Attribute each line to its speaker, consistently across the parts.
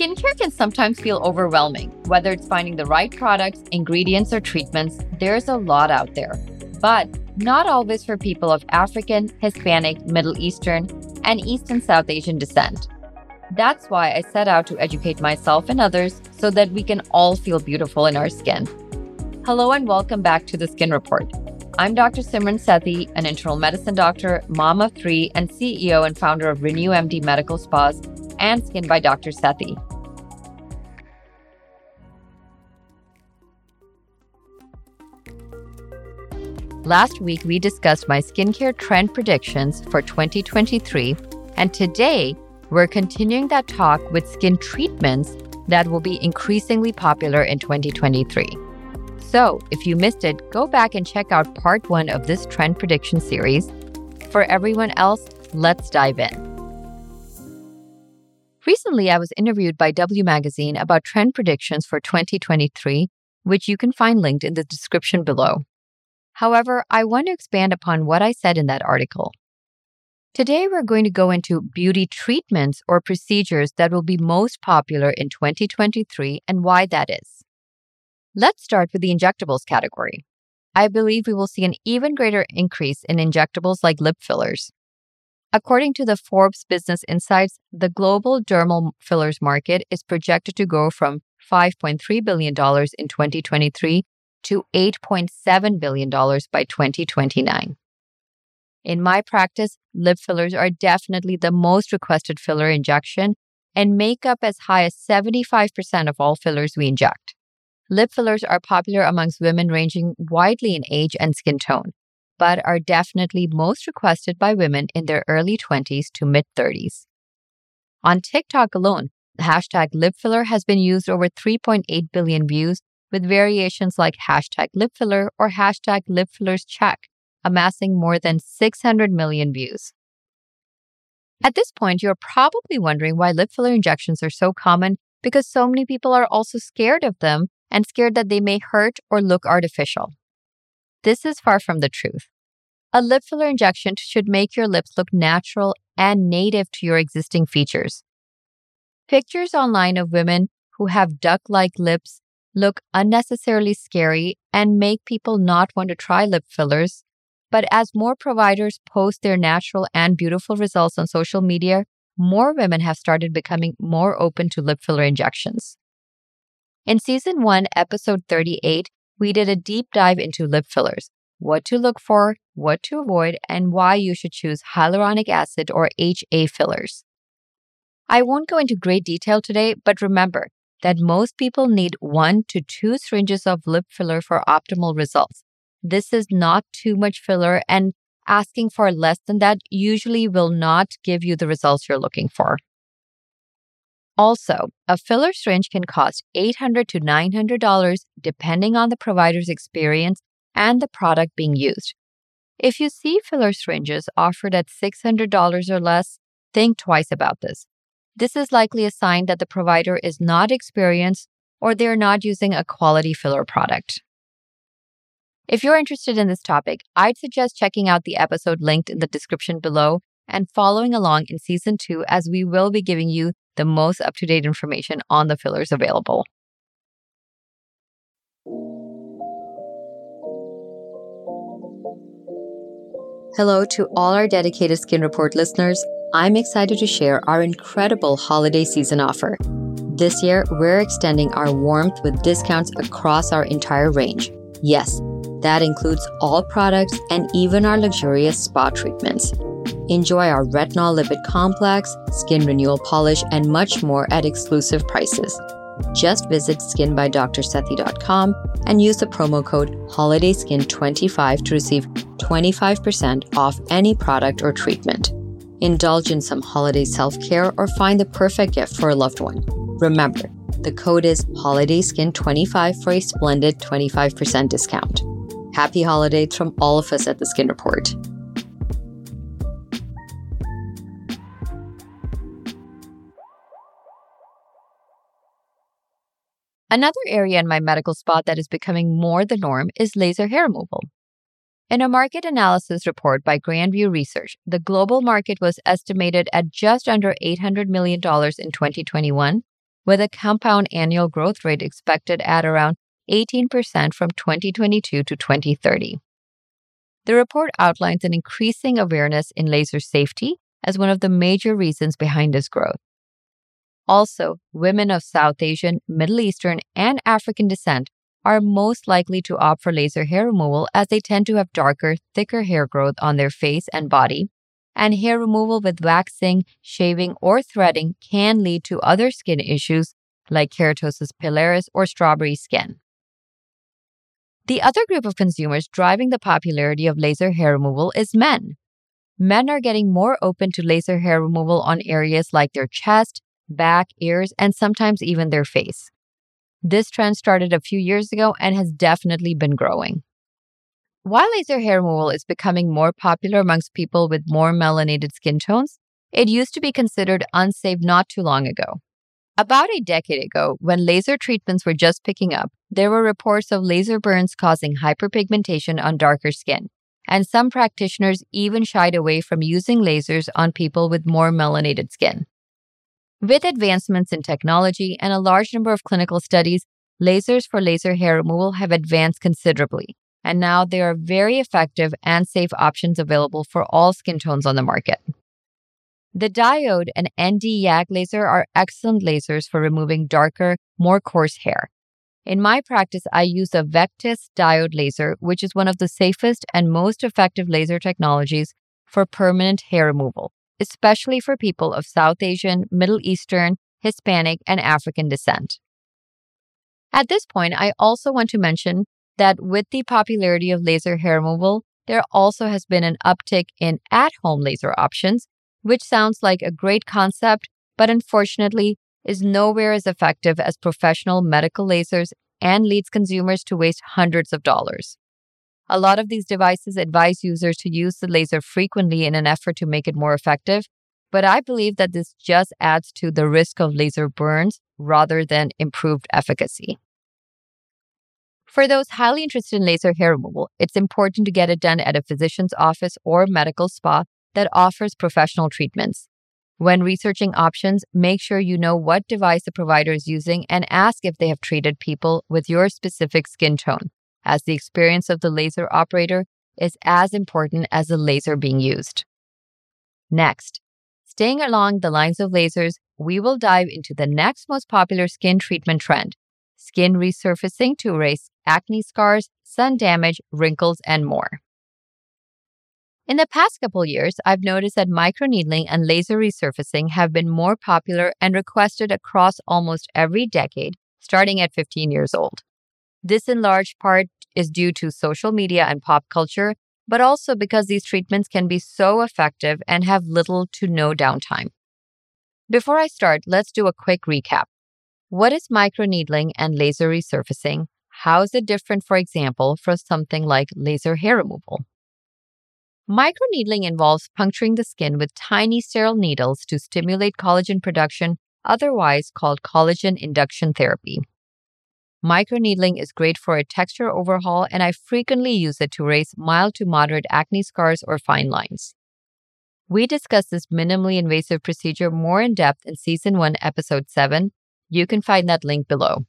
Speaker 1: Skincare can sometimes feel overwhelming. Whether it's finding the right products, ingredients, or treatments, there's a lot out there. But not always for people of African, Hispanic, Middle Eastern, and East and South Asian descent. That's why I set out to educate myself and others so that we can all feel beautiful in our skin. Hello and welcome back to the Skin Report. I'm Dr. Simran Sethi, an internal medicine doctor, mom of three, and CEO and founder of Renew MD Medical Spas and Skin by Dr. Sethi. Last week, we discussed my skincare trend predictions for 2023, and today we're continuing that talk with skin treatments that will be increasingly popular in 2023. So, if you missed it, go back and check out part one of this trend prediction series. For everyone else, let's dive in. Recently, I was interviewed by W Magazine about trend predictions for 2023, which you can find linked in the description below. However, I want to expand upon what I said in that article. Today, we're going to go into beauty treatments or procedures that will be most popular in 2023 and why that is. Let's start with the injectables category. I believe we will see an even greater increase in injectables like lip fillers. According to the Forbes Business Insights, the global dermal fillers market is projected to grow from $5.3 billion in 2023 to $8.7 billion by 2029. In my practice, lip fillers are definitely the most requested filler injection and make up as high as 75% of all fillers we inject. Lip fillers are popular amongst women ranging widely in age and skin tone but are definitely most requested by women in their early 20s to mid 30s. On TikTok alone, the hashtag lip filler has been used over 3.8 billion views, with variations like hashtag lip filler or hashtag lip fillers check, amassing more than 600 million views. At this point, you're probably wondering why lip filler injections are so common because so many people are also scared of them and scared that they may hurt or look artificial. This is far from the truth. A lip filler injection should make your lips look natural and native to your existing features. Pictures online of women who have duck like lips look unnecessarily scary and make people not want to try lip fillers. But as more providers post their natural and beautiful results on social media, more women have started becoming more open to lip filler injections. In season 1, episode 38, we did a deep dive into lip fillers, what to look for, what to avoid, and why you should choose hyaluronic acid or HA fillers. I won't go into great detail today, but remember that most people need one to two syringes of lip filler for optimal results. This is not too much filler, and asking for less than that usually will not give you the results you're looking for. Also, a filler syringe can cost $800 to $900 depending on the provider's experience and the product being used. If you see filler syringes offered at $600 or less, think twice about this. This is likely a sign that the provider is not experienced or they're not using a quality filler product. If you're interested in this topic, I'd suggest checking out the episode linked in the description below and following along in season two, as we will be giving you the most up to date information on the fillers available. Hello to all our dedicated Skin Report listeners. I'm excited to share our incredible holiday season offer. This year, we're extending our warmth with discounts across our entire range. Yes, that includes all products and even our luxurious spa treatments. Enjoy our retinol lipid complex, skin renewal polish, and much more at exclusive prices. Just visit skinbydrsethi.com and use the promo code HOLIDAYSKIN25 to receive 25% off any product or treatment. Indulge in some holiday self care or find the perfect gift for a loved one. Remember, the code is HOLIDAYSKIN25 for a splendid 25% discount. Happy holidays from all of us at the Skin Report. Another area in my medical spa that is becoming more the norm is laser hair removal. In a market analysis report by Grandview Research, the global market was estimated at just under $800 million in 2021, with a compound annual growth rate expected at around 18% from 2022 to 2030. The report outlines an increasing awareness in laser safety as one of the major reasons behind this growth. Also, women of South Asian, Middle Eastern, and African descent are most likely to opt for laser hair removal as they tend to have darker, thicker hair growth on their face and body, and hair removal with waxing, shaving, or threading can lead to other skin issues like keratosis pilaris or strawberry skin. The other group of consumers driving the popularity of laser hair removal is men. Men are getting more open to laser hair removal on areas like their chest, back, ears, and sometimes even their face. This trend started a few years ago and has definitely been growing. While laser hair removal is becoming more popular amongst people with more melanated skin tones, it used to be considered unsafe not too long ago. About a decade ago, when laser treatments were just picking up, there were reports of laser burns causing hyperpigmentation on darker skin, and some practitioners even shied away from using lasers on people with more melanated skin. With advancements in technology and a large number of clinical studies, lasers for laser hair removal have advanced considerably, and now there are very effective and safe options available for all skin tones on the market. The diode and ND YAG laser are excellent lasers for removing darker, more coarse hair. In my practice, I use a Vectus diode laser, which is one of the safest and most effective laser technologies for permanent hair removal, especially for people of South Asian, Middle Eastern, Hispanic, and African descent. At this point, I also want to mention that with the popularity of laser hair removal, there also has been an uptick in at home laser options which sounds like a great concept, but unfortunately is nowhere as effective as professional medical lasers and leads consumers to waste hundreds of dollars. A lot of these devices advise users to use the laser frequently in an effort to make it more effective, but I believe that this just adds to the risk of laser burns rather than improved efficacy. For those highly interested in laser hair removal, it's important to get it done at a physician's office or medical spa that offers professional treatments. When researching options, make sure you know what device the provider is using and ask if they have treated people with your specific skin tone, as the experience of the laser operator is as important as the laser being used. Next, staying along the lines of lasers, we will dive into the next most popular skin treatment trend skin resurfacing to erase acne scars, sun damage, wrinkles, and more. In the past couple years, I've noticed that microneedling and laser resurfacing have been more popular and requested across almost every decade, starting at 15 years old. This, in large part, is due to social media and pop culture, but also because these treatments can be so effective and have little to no downtime. Before I start, let's do a quick recap. What is microneedling and laser resurfacing? How is it different, for example, from something like laser hair removal? Microneedling involves puncturing the skin with tiny sterile needles to stimulate collagen production, otherwise called collagen induction therapy. Microneedling is great for a texture overhaul, and I frequently use it to erase mild to moderate acne scars or fine lines. We discuss this minimally invasive procedure more in depth in Season 1, Episode 7. You can find that link below.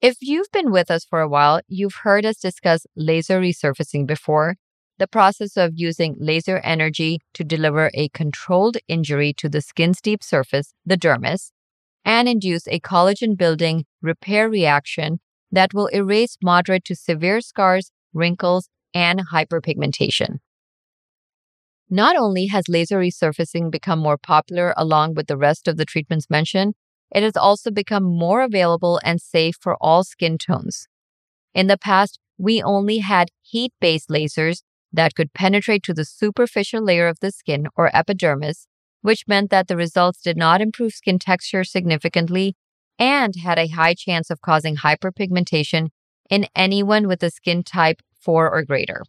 Speaker 1: If you've been with us for a while, you've heard us discuss laser resurfacing before, the process of using laser energy to deliver a controlled injury to the skin's deep surface, the dermis, and induce a collagen building repair reaction that will erase moderate to severe scars, wrinkles, and hyperpigmentation. Not only has laser resurfacing become more popular along with the rest of the treatments mentioned, it has also become more available and safe for all skin tones. In the past, we only had heat based lasers that could penetrate to the superficial layer of the skin or epidermis, which meant that the results did not improve skin texture significantly and had a high chance of causing hyperpigmentation in anyone with a skin type 4 or greater.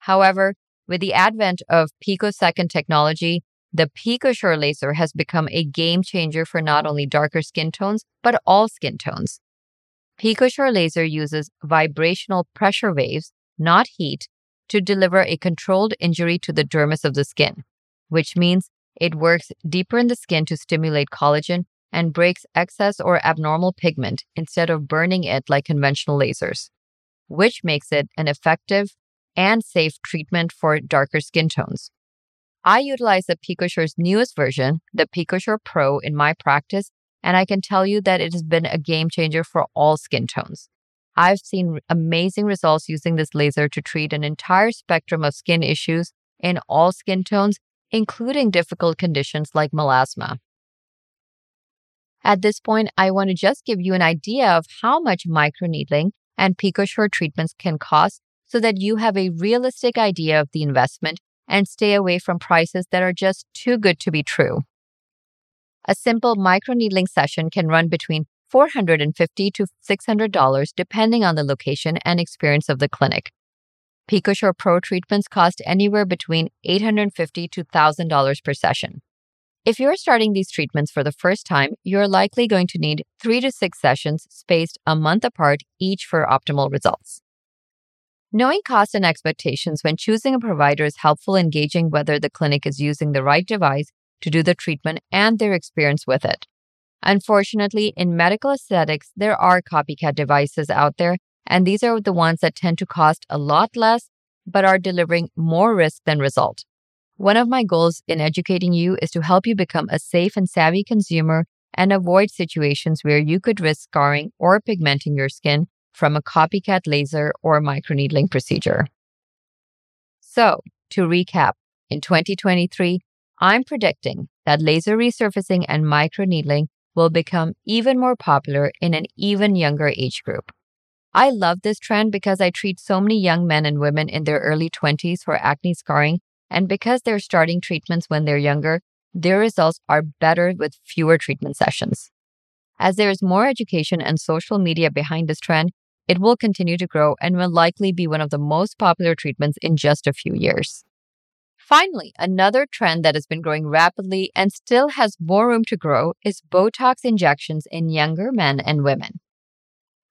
Speaker 1: However, with the advent of picosecond technology, the PicoSure laser has become a game changer for not only darker skin tones, but all skin tones. PicoSure laser uses vibrational pressure waves, not heat, to deliver a controlled injury to the dermis of the skin, which means it works deeper in the skin to stimulate collagen and breaks excess or abnormal pigment instead of burning it like conventional lasers, which makes it an effective and safe treatment for darker skin tones. I utilize the PicoSure's newest version, the PicoSure Pro, in my practice, and I can tell you that it has been a game changer for all skin tones. I've seen amazing results using this laser to treat an entire spectrum of skin issues in all skin tones, including difficult conditions like melasma. At this point, I want to just give you an idea of how much microneedling and PicoSure treatments can cost so that you have a realistic idea of the investment and stay away from prices that are just too good to be true. A simple microneedling session can run between $450 to $600 depending on the location and experience of the clinic. PicoSure Pro treatments cost anywhere between $850 to $1,000 per session. If you're starting these treatments for the first time, you're likely going to need three to six sessions spaced a month apart each for optimal results. Knowing costs and expectations when choosing a provider is helpful in gauging whether the clinic is using the right device to do the treatment and their experience with it. Unfortunately, in medical aesthetics, there are copycat devices out there, and these are the ones that tend to cost a lot less but are delivering more risk than result. One of my goals in educating you is to help you become a safe and savvy consumer and avoid situations where you could risk scarring or pigmenting your skin from a copycat laser or microneedling procedure. So, to recap, in 2023, I'm predicting that laser resurfacing and microneedling will become even more popular in an even younger age group. I love this trend because I treat so many young men and women in their early 20s for acne scarring, and because they're starting treatments when they're younger, their results are better with fewer treatment sessions. As there is more education and social media behind this trend, it will continue to grow and will likely be one of the most popular treatments in just a few years. Finally, another trend that has been growing rapidly and still has more room to grow is Botox injections in younger men and women.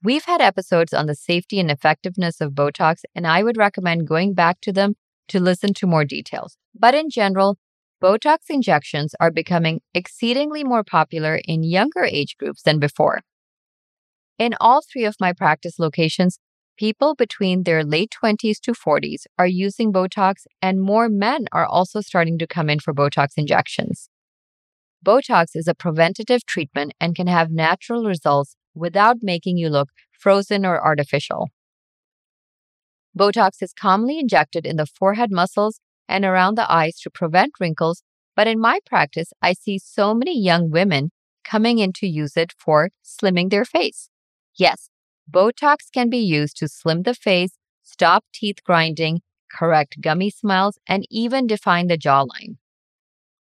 Speaker 1: We've had episodes on the safety and effectiveness of Botox, and I would recommend going back to them to listen to more details. But in general, Botox injections are becoming exceedingly more popular in younger age groups than before. In all three of my practice locations, people between their late 20s to 40s are using Botox, and more men are also starting to come in for Botox injections. Botox is a preventative treatment and can have natural results without making you look frozen or artificial. Botox is commonly injected in the forehead muscles and around the eyes to prevent wrinkles, but in my practice, I see so many young women coming in to use it for slimming their face. Yes, Botox can be used to slim the face, stop teeth grinding, correct gummy smiles, and even define the jawline.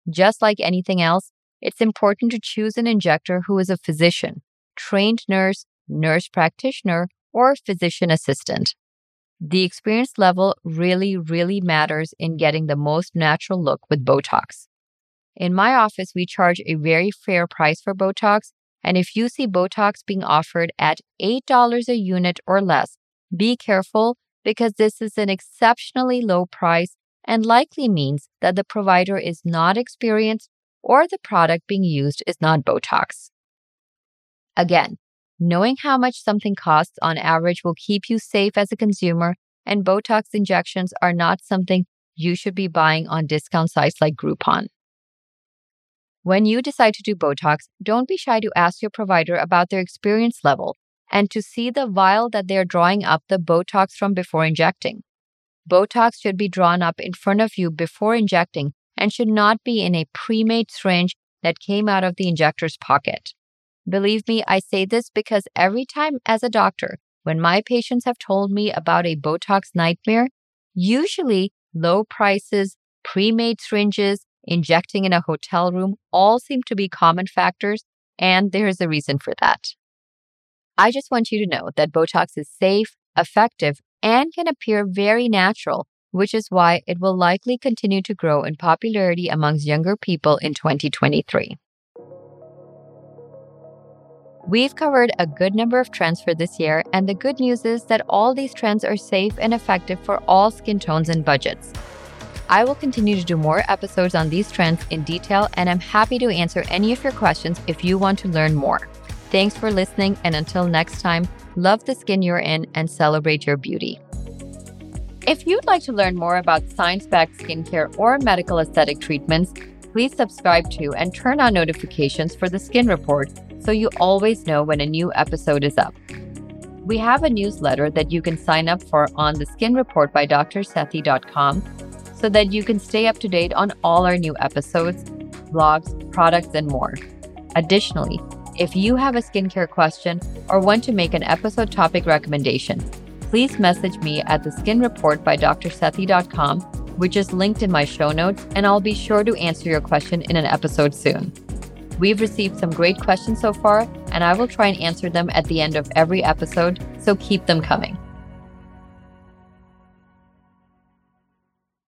Speaker 1: Just like anything else, it's important to choose an injector who is a physician, trained nurse, nurse practitioner, or physician assistant. The experience level really, really matters in getting the most natural look with Botox. In my office, we charge a very fair price for Botox and if you see Botox being offered at $8 a unit or less, be careful because this is an exceptionally low price and likely means that the provider is not experienced or the product being used is not Botox. Again, knowing how much something costs on average will keep you safe as a consumer, and Botox injections are not something you should be buying on discount sites like Groupon. When you decide to do Botox, don't be shy to ask your provider about their experience level and to see the vial that they're drawing up the Botox from before injecting. Botox should be drawn up in front of you before injecting and should not be in a pre made syringe that came out of the injector's pocket. Believe me, I say this because every time as a doctor, when my patients have told me about a Botox nightmare, usually low prices, pre made syringes, injecting in a hotel room all seem to be common factors, and there is a reason for that. I just want you to know that Botox is safe, effective, and can appear very natural, which is why it will likely continue to grow in popularity amongst younger people in 2023. We've covered a good number of trends for this year, and the good news is that all these trends are safe and effective for all skin tones and budgets. I will continue to do more episodes on these trends in detail, and I'm happy to answer any of your questions if you want to learn more. Thanks for listening, and until next time, love the skin you're in and celebrate your beauty. If you'd like to learn more about science backed skincare or medical aesthetic treatments, please subscribe to and turn on notifications for the Skin Report so you always know when a new episode is up. We have a newsletter that you can sign up for on the Skin Report by so that you can stay up to date on all our new episodes, blogs, products, and more. Additionally, if you have a skincare question or want to make an episode topic recommendation, please message me at the Skin Report by which is linked in my show notes, and I'll be sure to answer your question in an episode soon. We've received some great questions so far, and I will try and answer them at the end of every episode, so keep them coming.